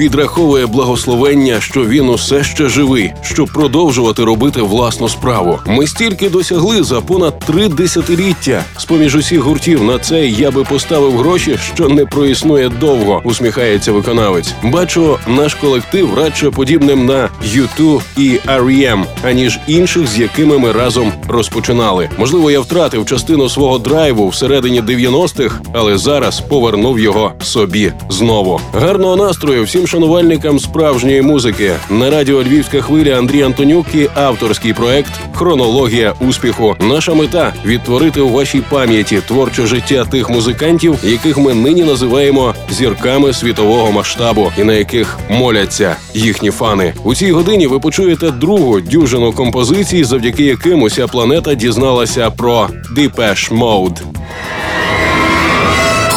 підраховує благословення, що він усе ще живий, щоб продовжувати робити власну справу. Ми стільки досягли за понад три десятиліття. З поміж усіх гуртів на це я би поставив гроші, що не проіснує довго. Усміхається виконавець. Бачу наш колектив радше подібним на U2 і R.E.M., аніж інших, з якими ми разом розпочинали. Можливо, я втратив частину свого драйву всередині 90-х, але зараз повернув його собі знову. Гарного настрою всім шанувальникам справжньої музики на радіо Львівська хвиля Андрій Антонюк і авторський проект Хронологія успіху. Наша мета відтворити у вашій пам'яті творче життя тих музикантів, яких ми нині називаємо зірками світового масштабу, і на яких моляться їхні фани. У цій годині ви почуєте другу дюжину композицій, завдяки яким уся планета дізналася про Depeche Mode.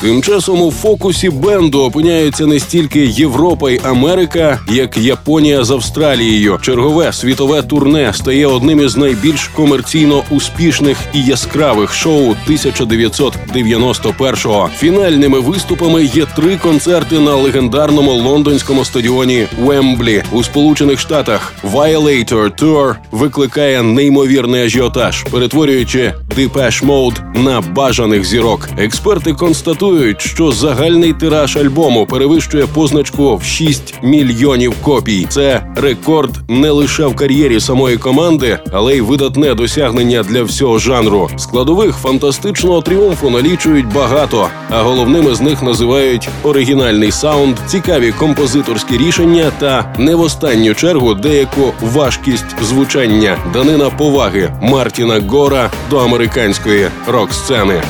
Тим часом у фокусі бенду опиняються не стільки Європа й Америка, як Японія з Австралією. Чергове світове турне стає одним із найбільш комерційно успішних і яскравих шоу 1991-го. Фінальними виступами є три концерти на легендарному лондонському стадіоні Вемблі у Сполучених Штатах. Violator Tour викликає неймовірний ажіотаж, перетворюючи Depeche Mode на бажаних зірок. Експерти констатують, що загальний тираж альбому перевищує позначку в 6 мільйонів копій. Це рекорд не лише в кар'єрі самої команди, але й видатне досягнення для всього жанру. Складових фантастичного тріумфу налічують багато, а головними з них називають оригінальний саунд, цікаві композиторські рішення та не в останню чергу деяку важкість звучання, данина поваги Мартіна Гора до американської рок-сцени.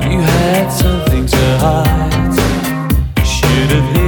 You had something heights should have lived.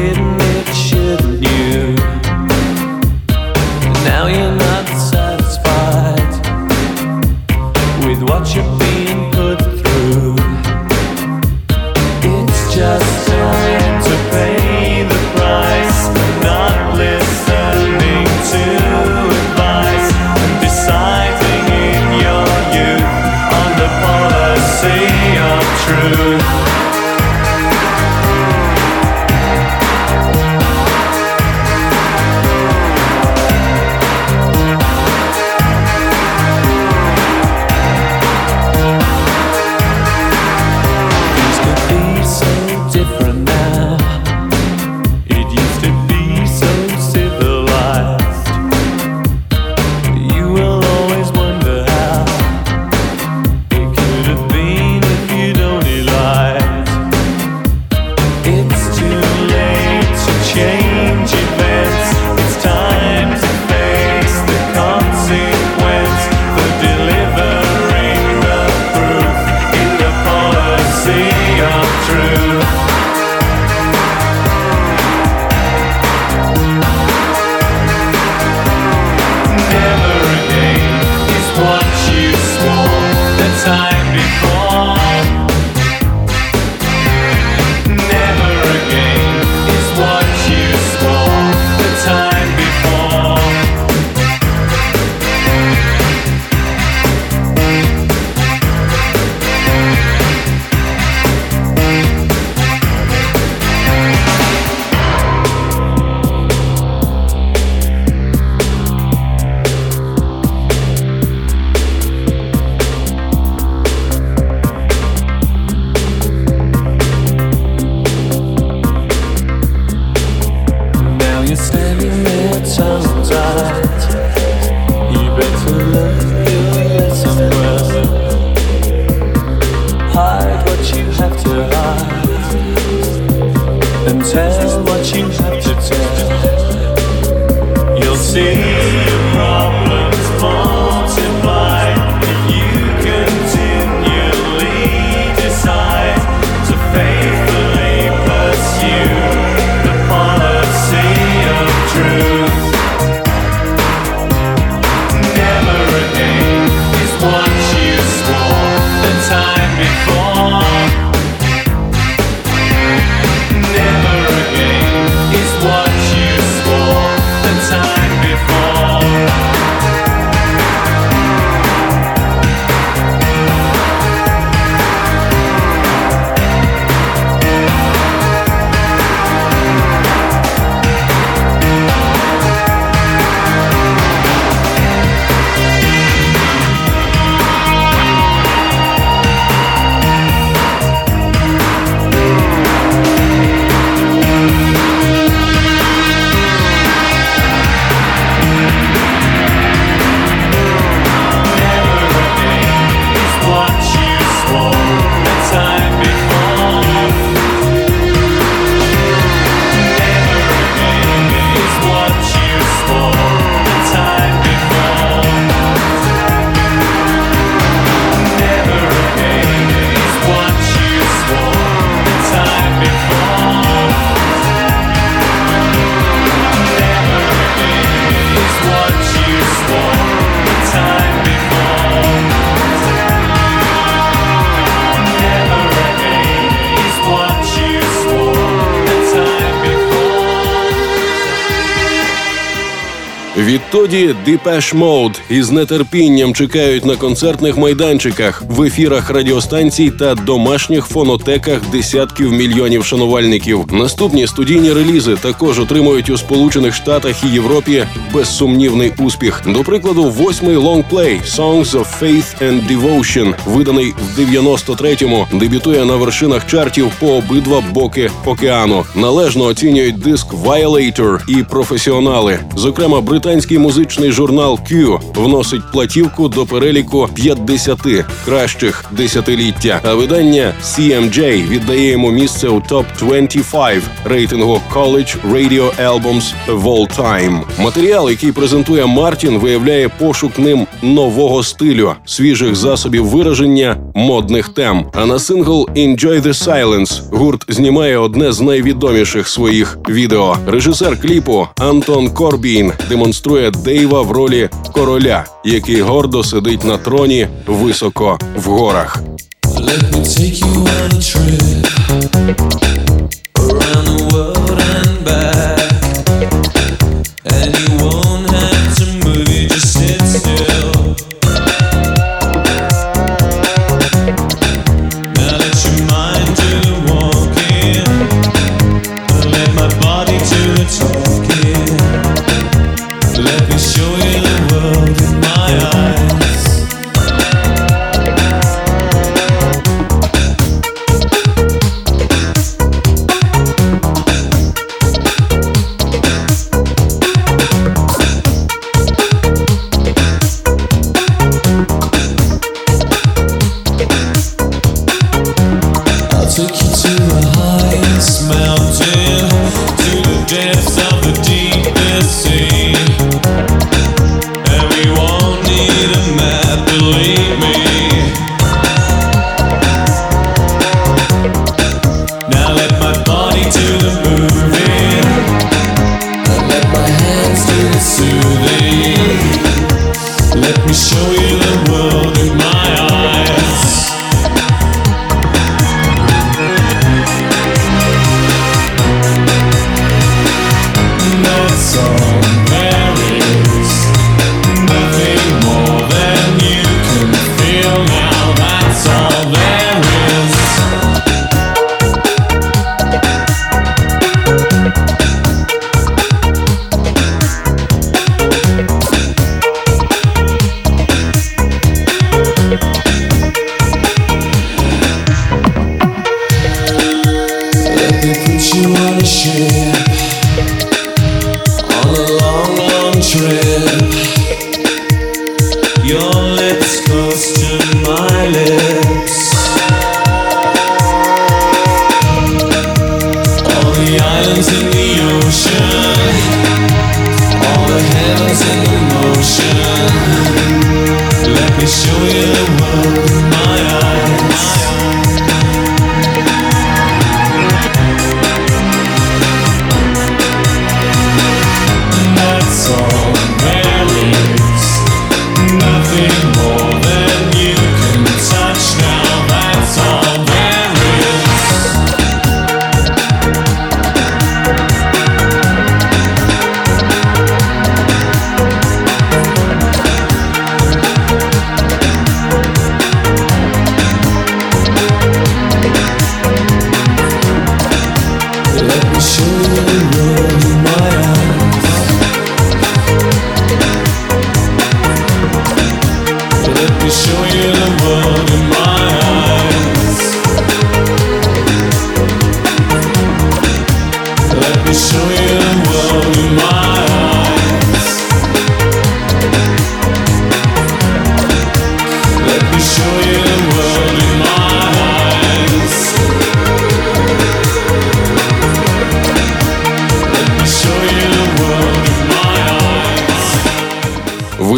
Відтоді Depeche Mode із нетерпінням чекають на концертних майданчиках, в ефірах радіостанцій та домашніх фонотеках десятків мільйонів шанувальників. Наступні студійні релізи також отримують у Сполучених Штатах і Європі безсумнівний успіх. До прикладу, восьмий лонгплей «Songs of Faith and Devotion», виданий в 93-му, дебютує на вершинах чартів по обидва боки океану. Належно оцінюють диск Violator і професіонали. Зокрема, британський музичний журнал Q вносить платівку до переліку 50 кращих десятиліття. А видання CMJ віддає йому місце у топ 25 рейтингу College Radio Albums of All Time. Матеріал, який презентує Мартін, виявляє пошук ним нового стилю, свіжих засобів вираження, модних тем. А на сингл «Enjoy the Silence» гурт знімає одне з найвідоміших своїх відео. Режисер кліпу Антон Корбін демонструє Дейва в ролі короля, який гордо сидить на троні високо в горах. Let me take you on a trip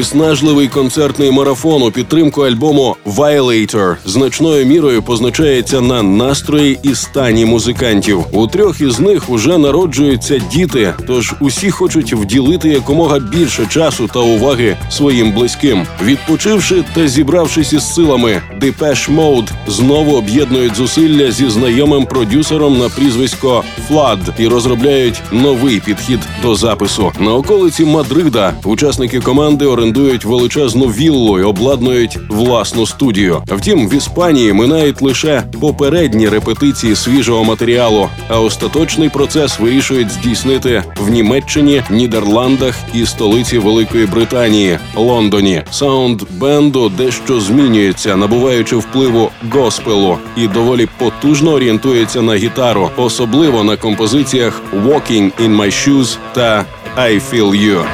Виснажливий концертний марафон у підтримку альбому Violator значною мірою позначається на настрої і стані музикантів. У трьох із них уже народжуються діти, тож усі хочуть вділити якомога більше часу та уваги своїм близьким. Відпочивши та зібравшись із силами, Depeche Mode знову об'єднують зусилля зі знайомим продюсером на прізвисько Flood і розробляють новий підхід до запису. На околиці Мадрида учасники команди орендують величезну віллу і обладнують власну студію. Втім, в Іспанії минають лише попередні репетиції свіжого матеріалу, а остаточний процес вирішують здійснити в Німеччині, Нідерландах і столиці Великої Британії Лондоні. Саунд бенду дещо змінюється, набуваючи впливу госпелу і доволі потужно орієнтується на гітару, особливо на композиціях «Walking in my shoes» та «I feel you».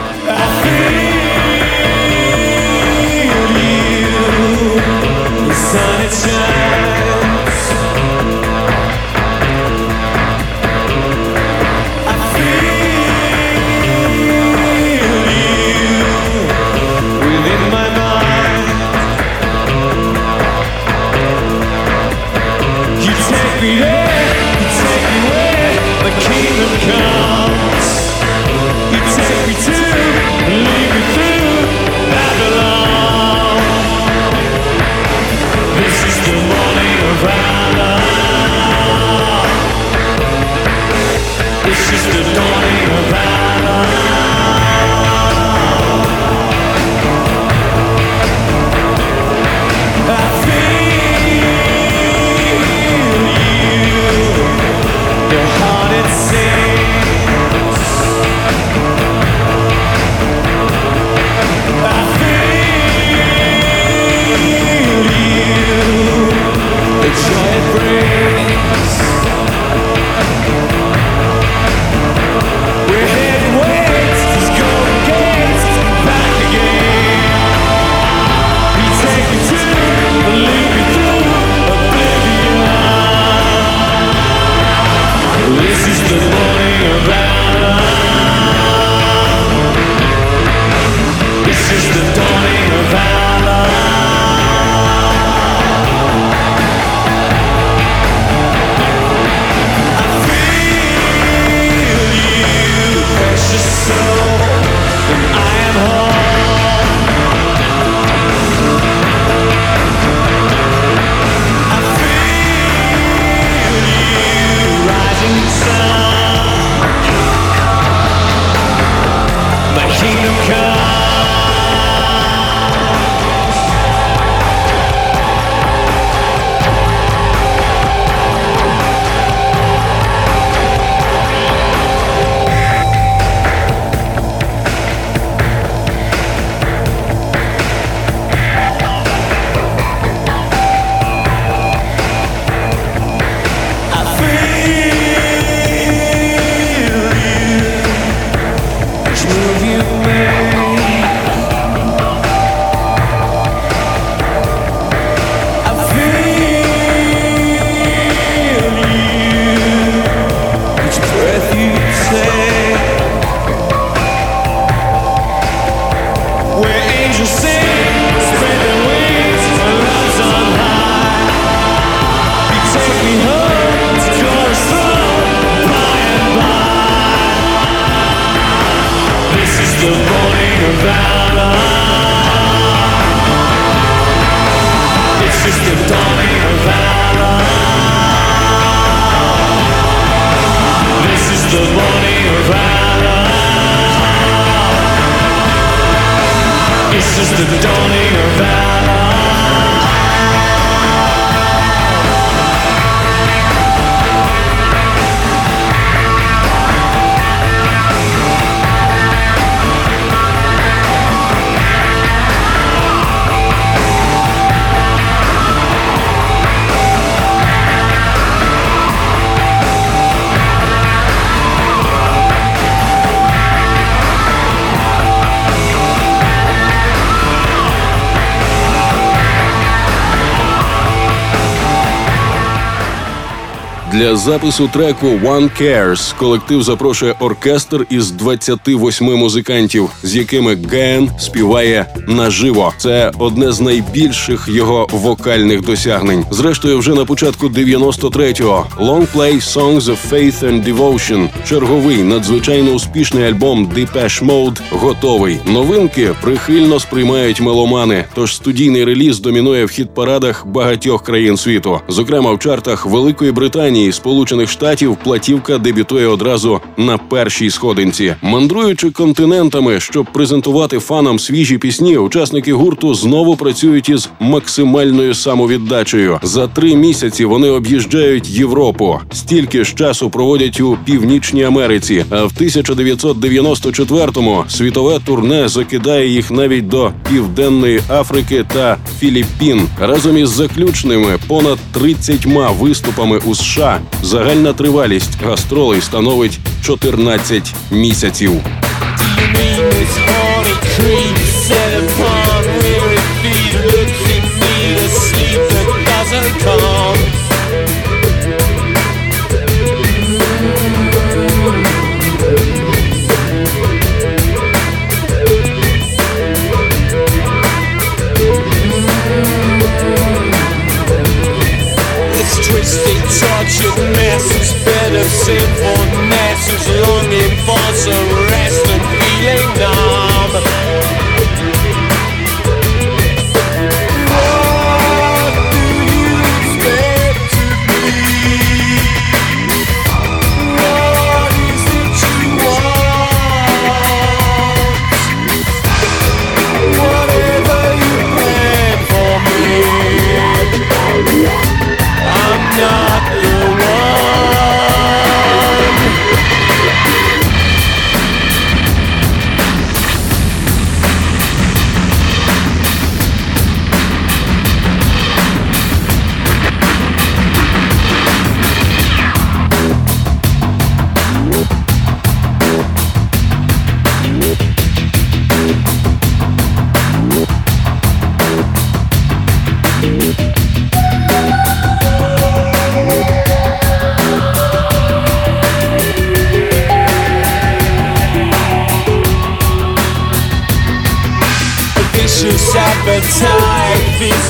Для запису треку One Cares колектив запрошує оркестр із 28 музикантів, з якими Ген співає наживо. Це одне з найбільших його вокальних досягнень. Зрештою, вже на початку 93-го Long Play Songs of Faith and Devotion, черговий надзвичайно успішний альбом Depeche Mode готовий. Новинки прихильно сприймають меломани. Тож студійний реліз домінує в хіт-парадах багатьох країн світу, зокрема в чартах Великої Британії, Сполучених Штатів, платівка дебютує одразу на першій сходинці. Мандруючи континентами, щоб презентувати фанам свіжі пісні, учасники гурту знову працюють із максимальною самовіддачею. За три місяці вони об'їжджають Європу. Стільки ж часу проводять у Північній Америці. А в 1994-му світове турне закидає їх навіть до Південної Африки та Філіппін. Разом із заключними понад 30 виступами у США загальна тривалість гастролей становить 14 місяців. symphonette, sous le long des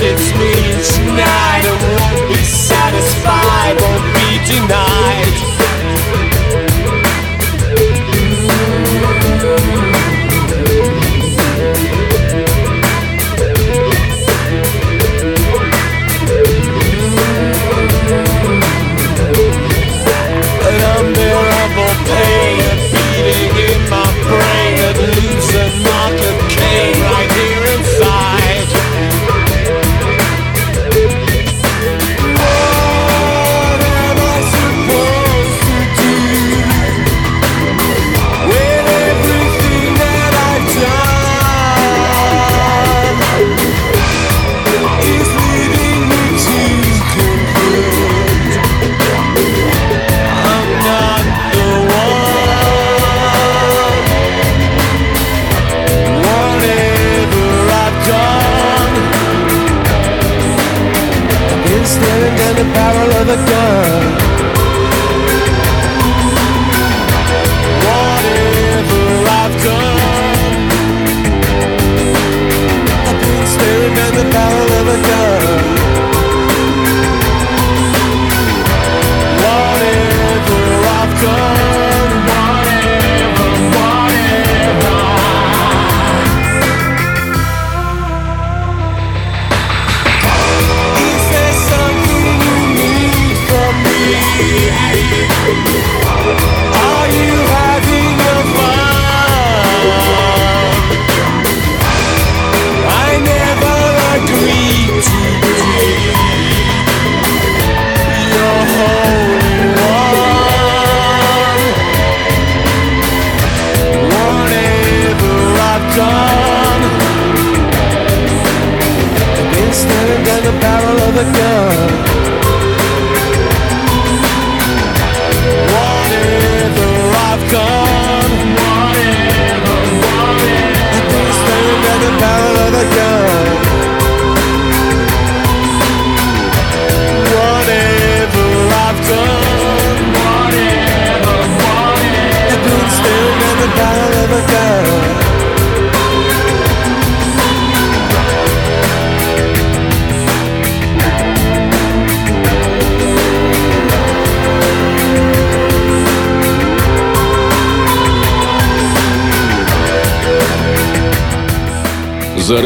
it's me.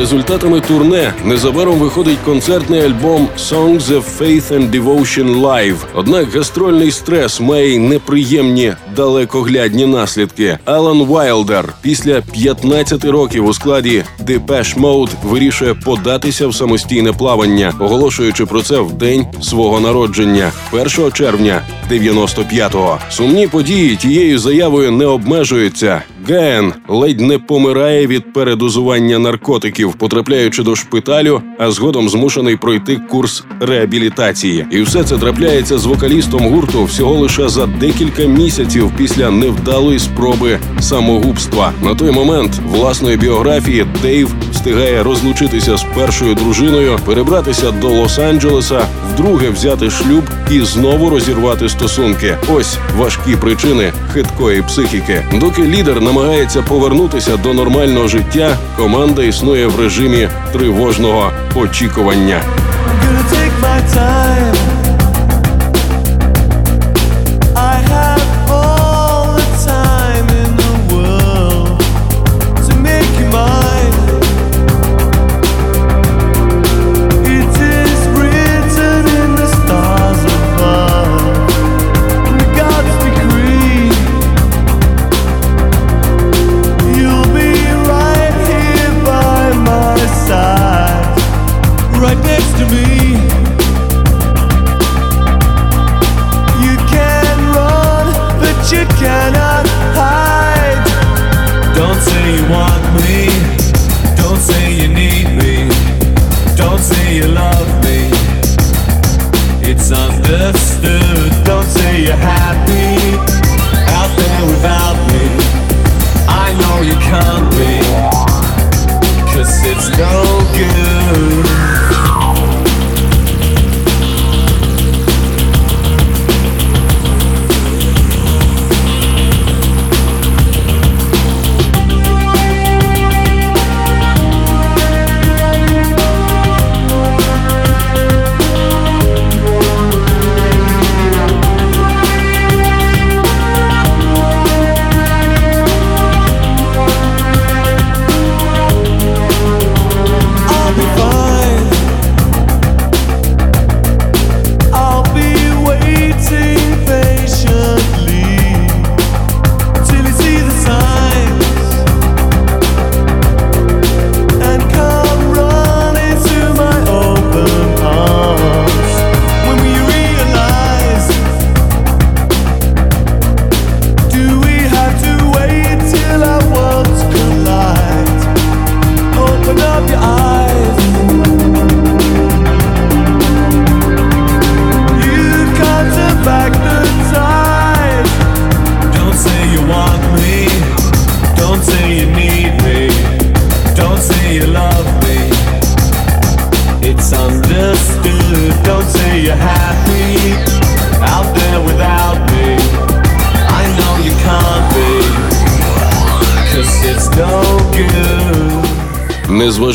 Результатами турне незабаром виходить концертний альбом Songs of Faith and Devotion Live. Однак гастрольний стрес має неприємні далекоглядні наслідки. Алан Вайлдер після 15 років у складі Depeche Mode вирішує податися в самостійне плавання, оголошуючи про це в день свого народження, 1 червня 95-го. Сумні події тією заявою не обмежуються. Ген ледь не помирає від передозування наркотиків, потрапляючи до шпиталю, а згодом змушений пройти курс реабілітації. І все це трапляється з вокалістом гурту всього лише за декілька місяців після невдалої спроби самогубства. На той момент власної біографії Дейв встигає розлучитися з першою дружиною, перебратися до Лос-Анджелеса, вдруге взяти шлюб і знову розірвати стосунки. Ось важкі причини хиткої психіки. Доки лідер намагається повернутися до нормального життя, команда існує в режимі тривожного очікування.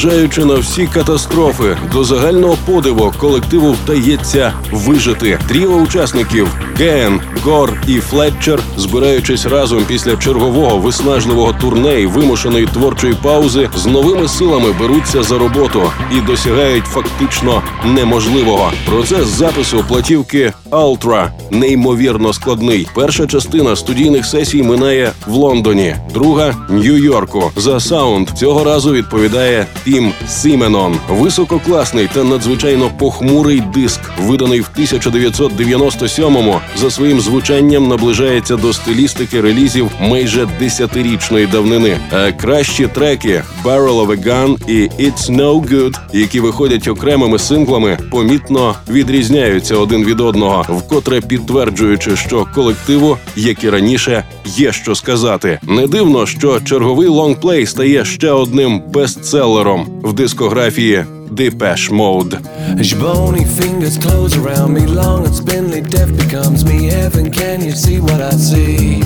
Незважаючи на всі катастрофи, до загального подиву колективу вдається вижити. Тріо учасників Ген, Гор і Флетчер, збираючись разом після чергового виснажливого турне і вимушеної творчої паузи, з новими силами беруться за роботу і досягають фактично неможливого. Процес запису платівки Ultra неймовірно складний. Перша частина студійних сесій минає в Лондоні, друга Нью-Йорку. За саунд цього разу відповідає Тім Сіменон. Висококласний та надзвичайно похмурий диск, виданий в 1997-му, за своїм звучанням наближається до стилістики релізів майже десятирічної давнини. А кращі треки Barrel of a Gun і It's No Good, які виходять окремими синглами, помітно відрізняються один від одного, вкотре підтверджуючи, що колективу, як і раніше, є що сказати. Не дивно, що черговий лонгплей стає ще одним бестселером в дискографії Depeche Mode. As your bony fingers close around me, long and spindly, death becomes me. Heaven, can you see what I see?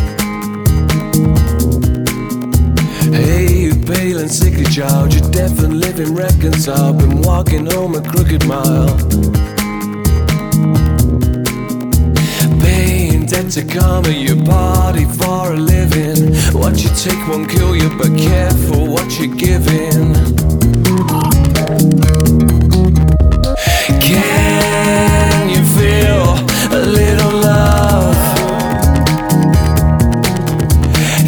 Hey, you pale and sickly child, you're deaf and living reconciled. Been walking home a crooked mile. Paying debt to karma, you party for a living. What you take won't kill you, but careful what you're giving. Can you feel a little love?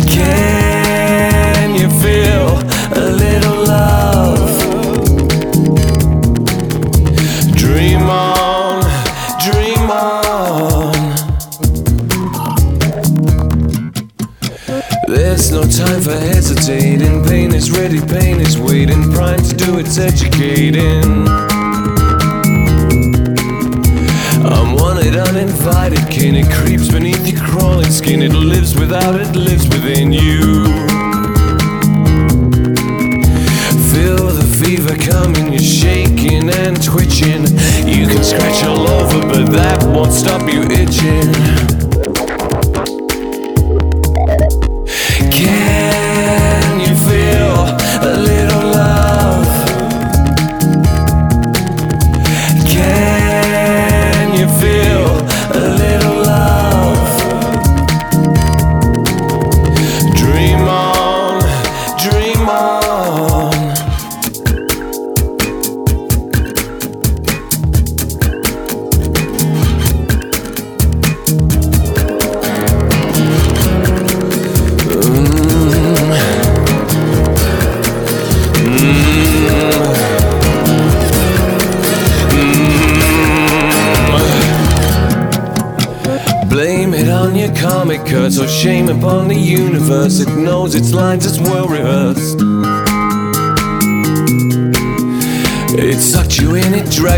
Can you feel a little love? Dream on, dream on. There's no time for hesitating. Pain is ready, pain is waiting. primed to do its educating. I'm uninvited kin. It creeps beneath your crawling skin. It lives without, it lives within you. Feel the fever coming, you're shaking and twitching. You can scratch all over, but that won't stop you itching.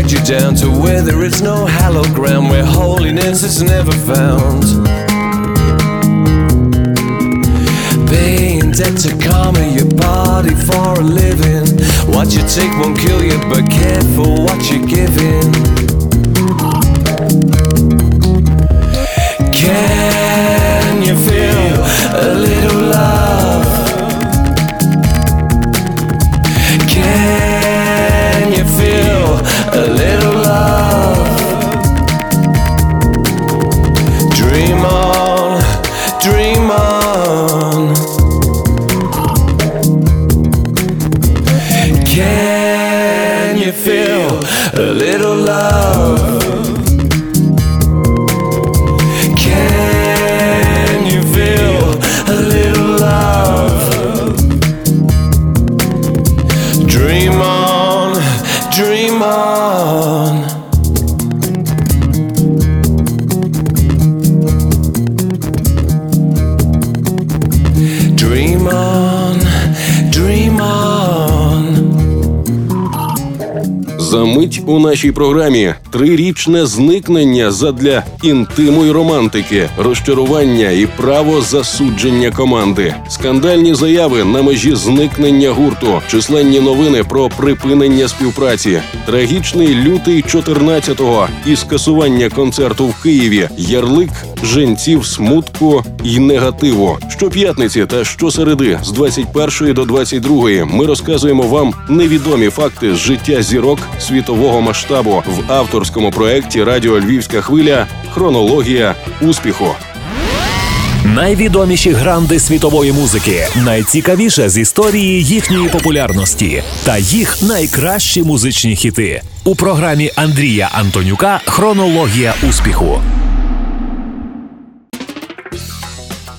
It you down to where there is no hallowed ground, where holiness is never found. Paying debt to karma, your body for a living. What you take won't kill you, but careful what you're giving. Can you feel a little нашій програмі трирічне зникнення задля інтиму й романтики, розчарування і право засудження команди, скандальні заяви на межі зникнення гурту, численні новини про припинення співпраці, трагічний лютий 14-го і скасування концерту в Києві, ярлик женців смутку й негативу. Щоп'ятниці та щосереди з 21 до 22 ми розказуємо вам невідомі факти з життя зірок світового масштабу в авторському проєкті Радіо Львівська хвиля Хронологія успіху. Найвідоміші гранди світової музики, найцікавіше з історії їхньої популярності та їх найкращі музичні хіти у програмі Андрія Антонюка Хронологія успіху.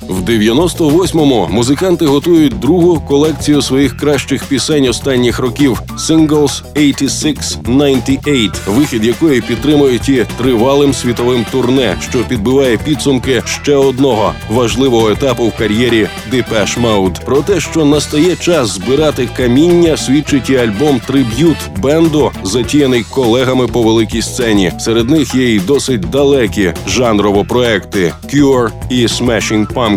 В 98-му музиканти готують другу колекцію своїх кращих пісень останніх років Singles 86-98, вихід якої підтримують і тривалим світовим турне, що підбиває підсумки ще одного важливого етапу в кар'єрі Depeche Mode. Про те, що настає час збирати каміння, свідчить і альбом Триб'ют бенду, затіяний колегами по великій сцені. Серед них є й досить далекі жанрово проекти Cure і Smashing Pumpkins.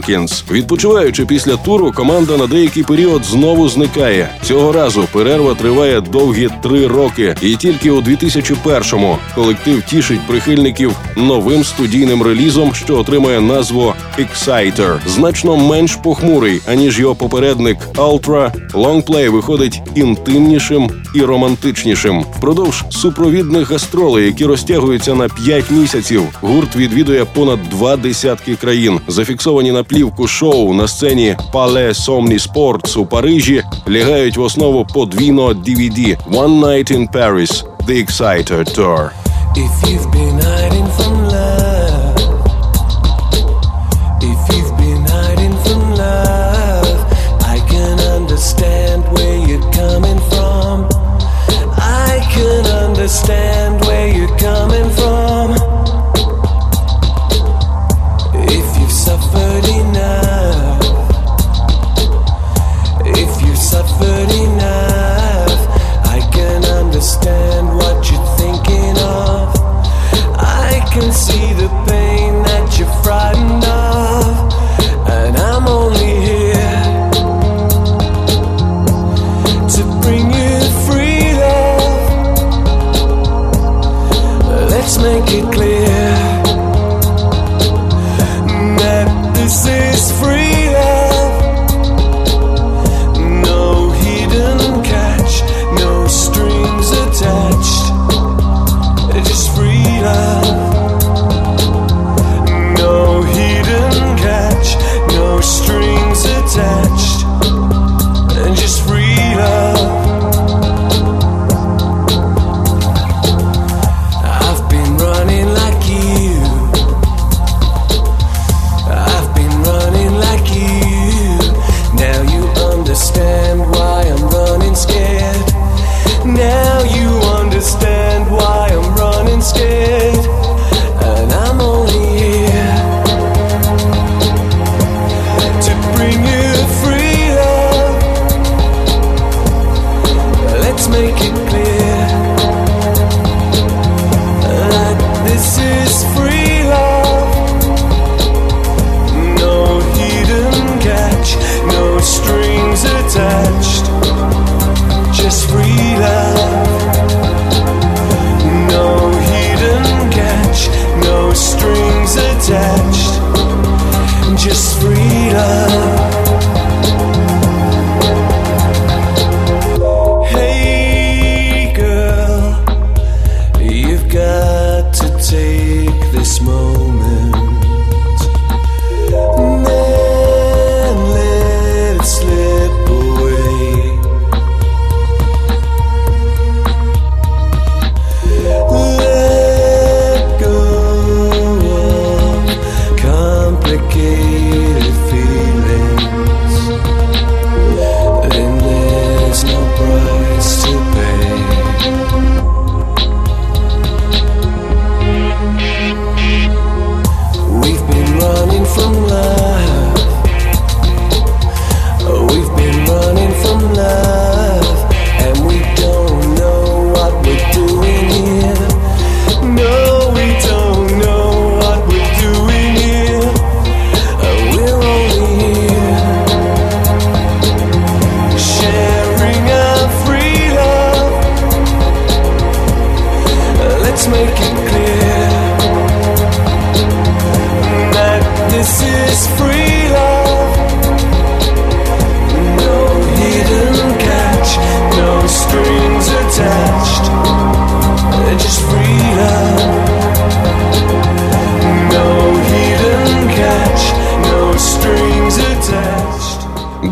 Відпочиваючи після туру, команда на деякий період знову зникає. Цього разу перерва триває довгі три роки, і тільки у 2001-му колектив тішить прихильників новим студійним релізом, що отримує назву Exciter. Значно менш похмурий аніж його попередник Ultra, лонгплей виходить інтимнішим і романтичнішим. Впродовж супровідних гастролей, які розтягуються на 5 місяців, гурт відвідує понад два десятки країн. Зафіксовані на плівку шоу на сцені Palais Somni Sports у Парижі лягають в основу подвійного DVD One Night in Paris – The Exciter Tour. If you've been hiding from love, if you've been hiding from love, I can understand where you're coming from. I can understand where you're coming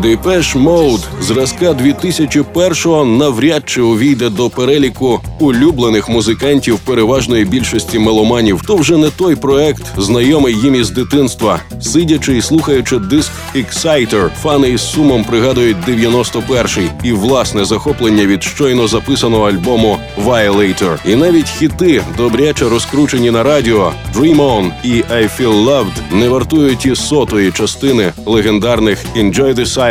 Депеш Mode зразка 2001-го навряд чи увійде до переліку улюблених музикантів переважної більшості меломанів. То вже не той проект, знайомий їм із дитинства. Сидячи і слухаючи диск Exciter, фани із сумом пригадують 91-й і власне захоплення від щойно записаного альбому Violator. І навіть хіти, добряче розкручені на радіо Dream On і I Feel Loved не вартують і сотої частини легендарних Enjoy the Silence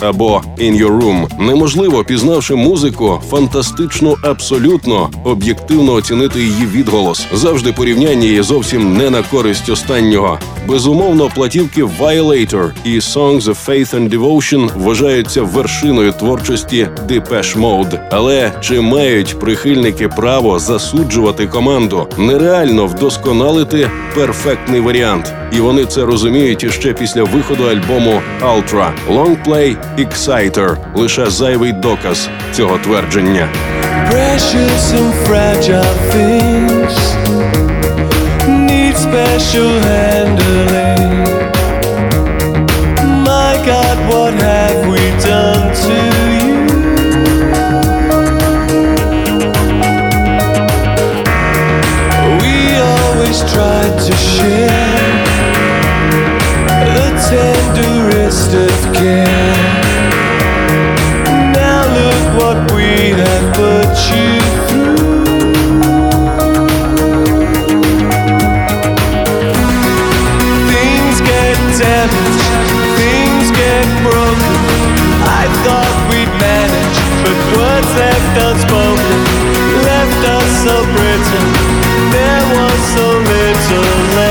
або In Your Room. Неможливо, пізнавши музику, фантастично абсолютно об'єктивно оцінити її відголос. Завжди порівняння є зовсім не на користь останнього. Безумовно, платівки Violator і Songs of Faith and Devotion вважаються вершиною творчості Depeche Mode. Але чи мають прихильники право засуджувати команду? Нереально вдосконалити перфектний варіант, і вони це розуміють іще після виходу альбому Ultra. Longplay Exciter – лише зайвий доказ цього твердження. Precious and fragile things need special handling. My God, what have we done to you? We always tried to share Now look what we have put you through. Things get damaged, things get broken. I thought we'd manage, but words left unspoken left us so brittle. There was so little left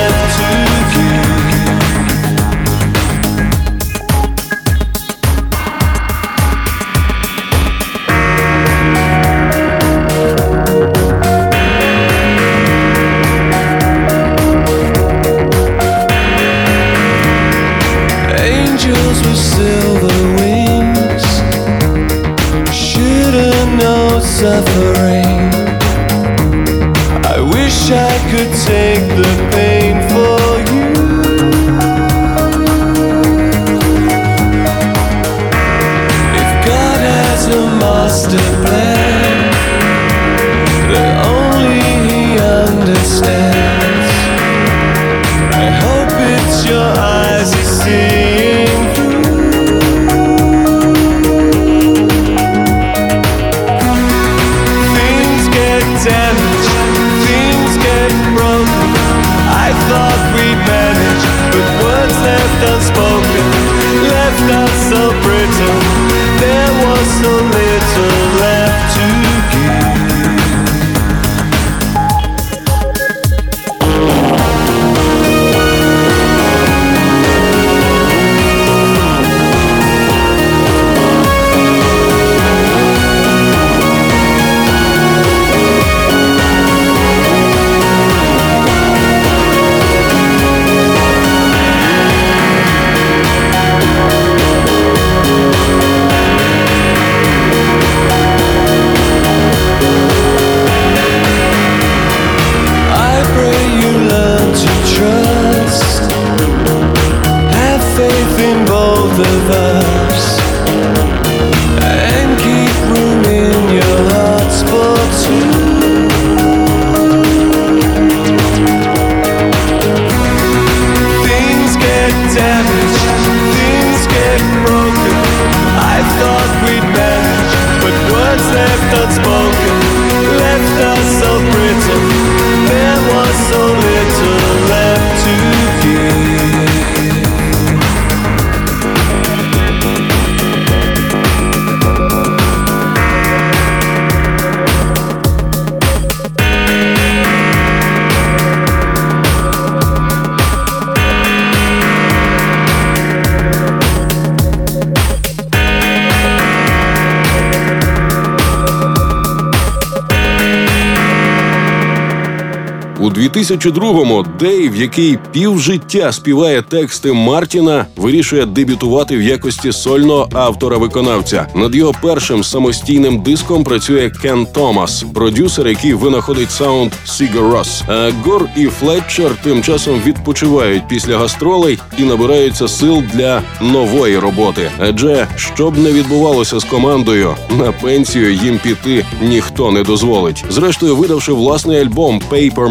2002-му Дейв, який півжиття співає тексти Мартіна, вирішує дебютувати в якості сольного автора-виконавця. Над його першим самостійним диском працює Кен Томас, продюсер, який винаходить саунд Сігар Росс. А Гор і Флетчер тим часом відпочивають після гастролей і набираються сил для нової роботи. Адже що б не відбувалося з командою, на пенсію їм піти ніхто не дозволить. Зрештою, видавши власний альбом Paper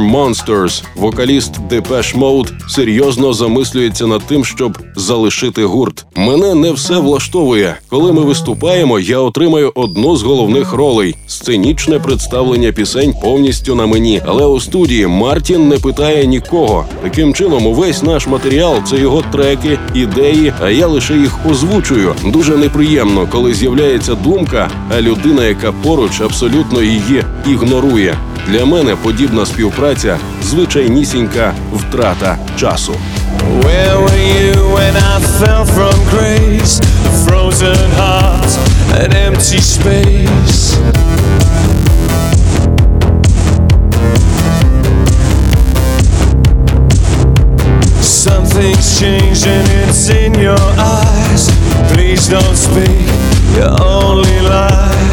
Monsters, вокаліст Depeche Mode серйозно замислюється над тим, щоб залишити гурт. Мене не все влаштовує. Коли ми виступаємо, я отримаю одну з головних ролей сценічне представлення пісень повністю на мені. Але у студії Мартін не питає нікого. Таким чином, увесь наш матеріал це його треки, ідеї, а я лише їх озвучую. Дуже неприємно, коли з'являється думка, а людина, яка поруч, абсолютно її ігнорує. Для мене подібна співпраця звичайнісінька втрата часу. Where were you when I fell from grace? A frozen heart, an empty space. Something's changed and it's in your eyes. Please don't speak, you only lie.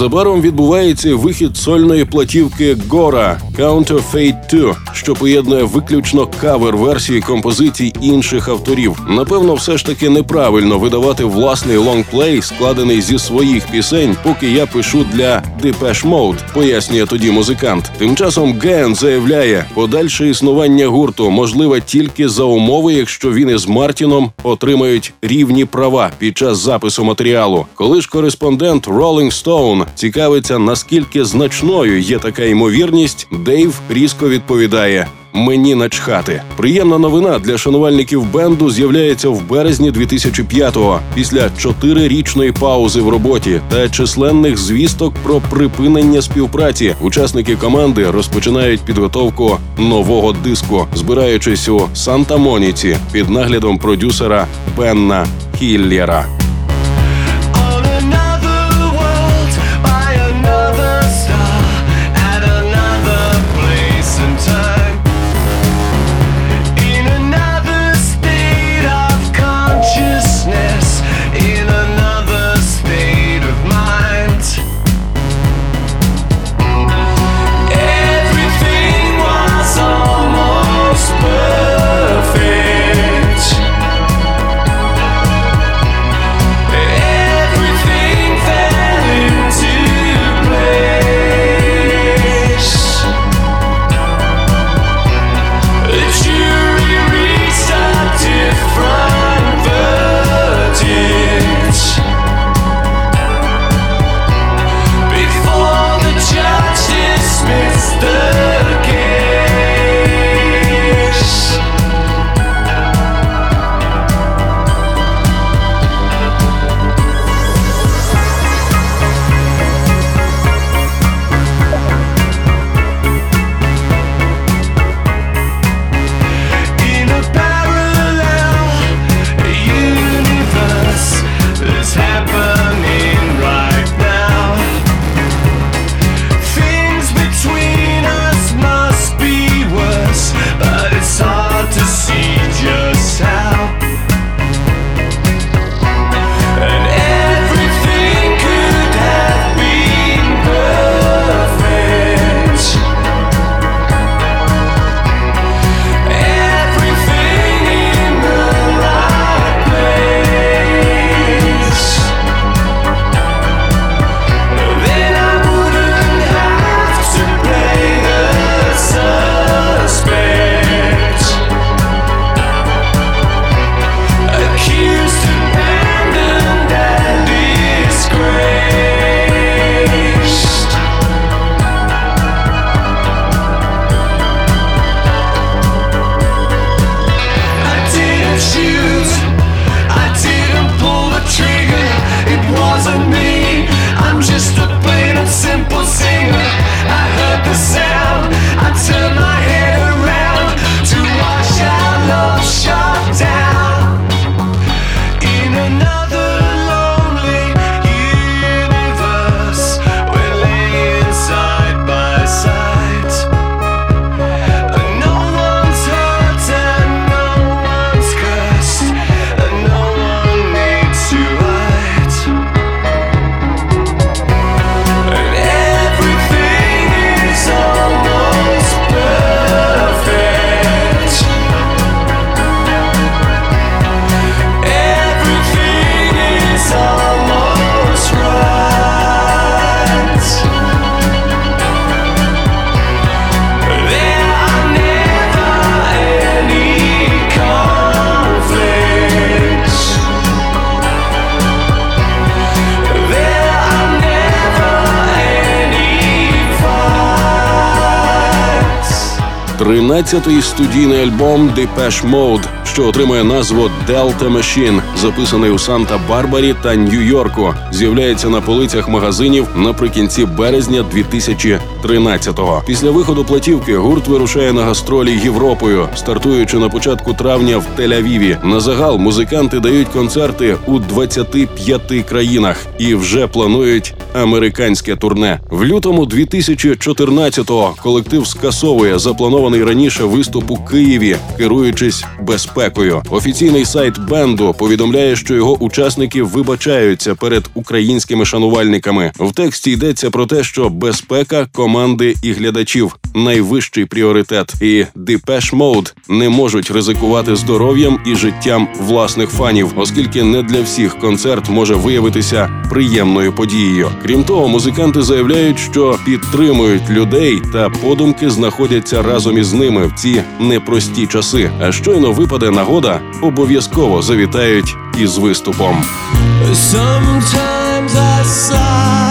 Незабаром відбувається вихід сольної платівки Гора Counterfeit 2, що поєднує виключно кавер-версії композицій інших авторів. Напевно, все ж таки неправильно видавати власний лонгплей, складений зі своїх пісень, поки я пишу для Depeche Mode, пояснює тоді музикант. Тим часом Ген заявляє, подальше існування гурту можливе тільки за умови, якщо він із Мартіном отримають рівні права під час запису матеріалу. Коли ж кореспондент Rolling Stone цікавиться, наскільки значною є така ймовірність, Дейв різко відповідає. Мені начхати. Приємна новина для шанувальників бенду з'являється в березні 2005-го, після чотирирічної паузи в роботі та численних звісток про припинення співпраці. Учасники команди розпочинають підготовку нового диску, збираючись у Санта-Моніці під наглядом продюсера Бенна Хіллєра. 13-й студійний альбом Depeche Mode, що отримує назву Delta Machine, записаний у Санта-Барбарі та Нью-Йорку, з'являється на полицях магазинів наприкінці березня 2013-го. Після виходу платівки гурт вирушає на гастролі Європою, стартуючи на початку травня в Тель-Авіві. На загал музиканти дають концерти у 25 країнах і вже планують американське турне. В лютому 2014-го колектив скасовує запланований раніше виступ у Києві, керуючись безпекою. Офіційний сайт бенду повідомляє, що його учасники вибачаються перед українськими шанувальниками. В тексті йдеться про те, що безпека команди і глядачів найвищий пріоритет, і Depeche Mode не можуть ризикувати здоров'ям і життям власних фанів, оскільки не для всіх концерт може виявитися приємною подією. Крім того, музиканти заявляють, що підтримують людей та подумки знаходяться разом із ними в ці непрості часи. А щойно випаде нагода, обов'язково завітають із виступом. Sometimes I sigh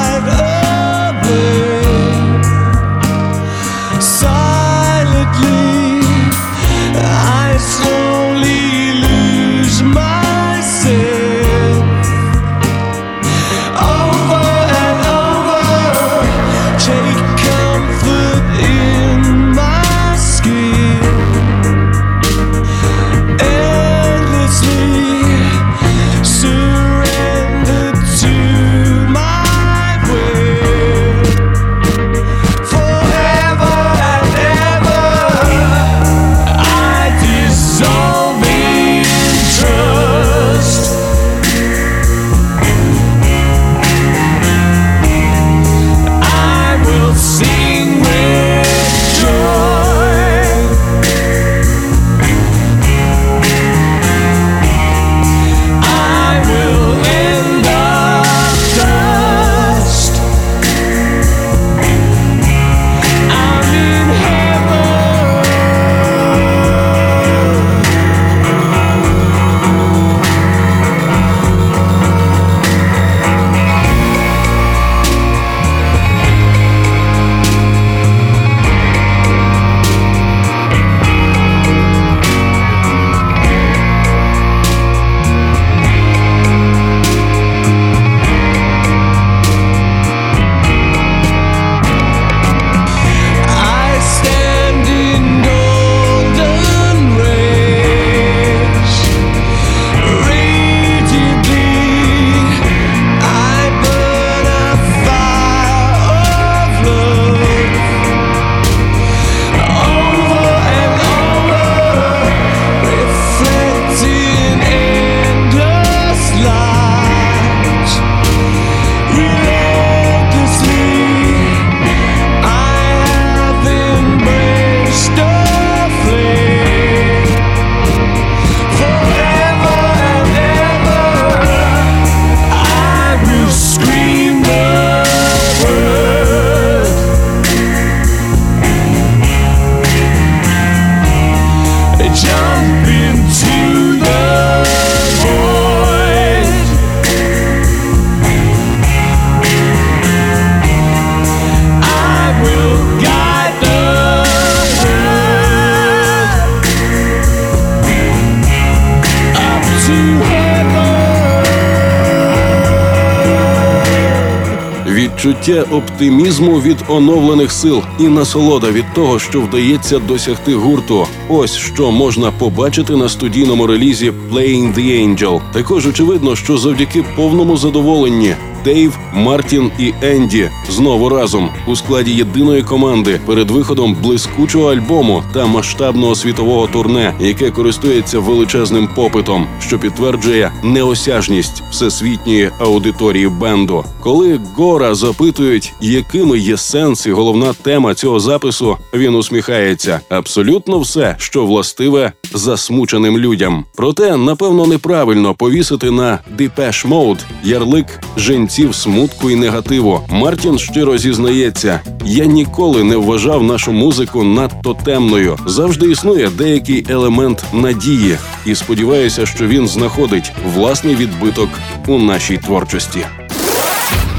Відчуття оптимізму від оновлених сил і насолода від того, що вдається досягти гурту. Ось що можна побачити на студійному релізі Playing the Angel. Також очевидно, що завдяки повному задоволенні Дейв, Мартін і Енді знову разом у складі єдиної команди перед виходом блискучого альбому та масштабного світового турне, яке користується величезним попитом, що підтверджує неосяжність всесвітньої аудиторії бенду. Коли Гора запитують, якими є сенс і головна тема цього запису, він усміхається. Абсолютно все, що властиве засмученим людям. Проте, напевно, неправильно повісити на Depeche Mode ярлик женців смутку і негативу. Мартін щиро зізнається: я ніколи не вважав нашу музику надто темною. Завжди існує деякий елемент надії, і сподіваюся, що він знаходить власний відбиток у нашій творчості.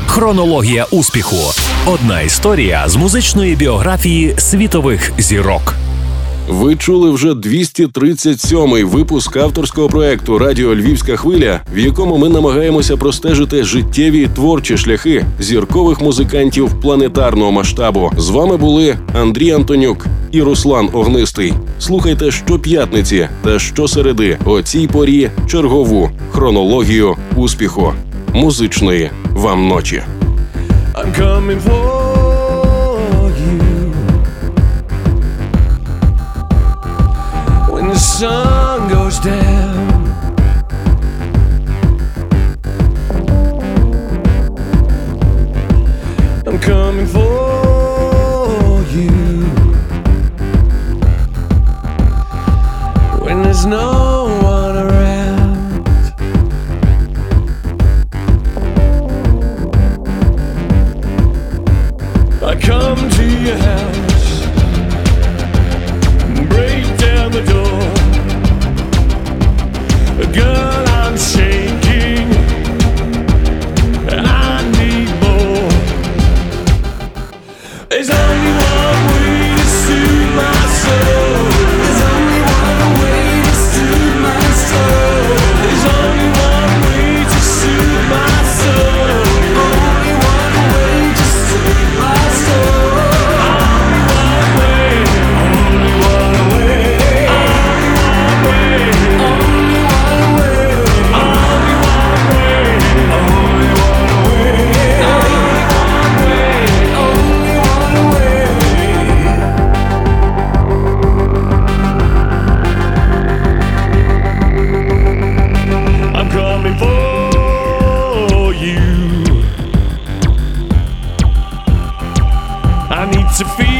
Хронологія успіху. Одна історія з музичної біографії світових зірок. Ви чули вже 237-й випуск авторського проекту Радіо Львівська хвиля, в якому ми намагаємося простежити життєві творчі шляхи зіркових музикантів планетарного масштабу. З вами були Андрій Антонюк і Руслан Огнистий. Слухайте щоп'ятниці та щосереди о цій порі чергову хронологію успіху музичної вам ночі. I'm coming for sun goes down. I'm coming for you when there's no. to feel.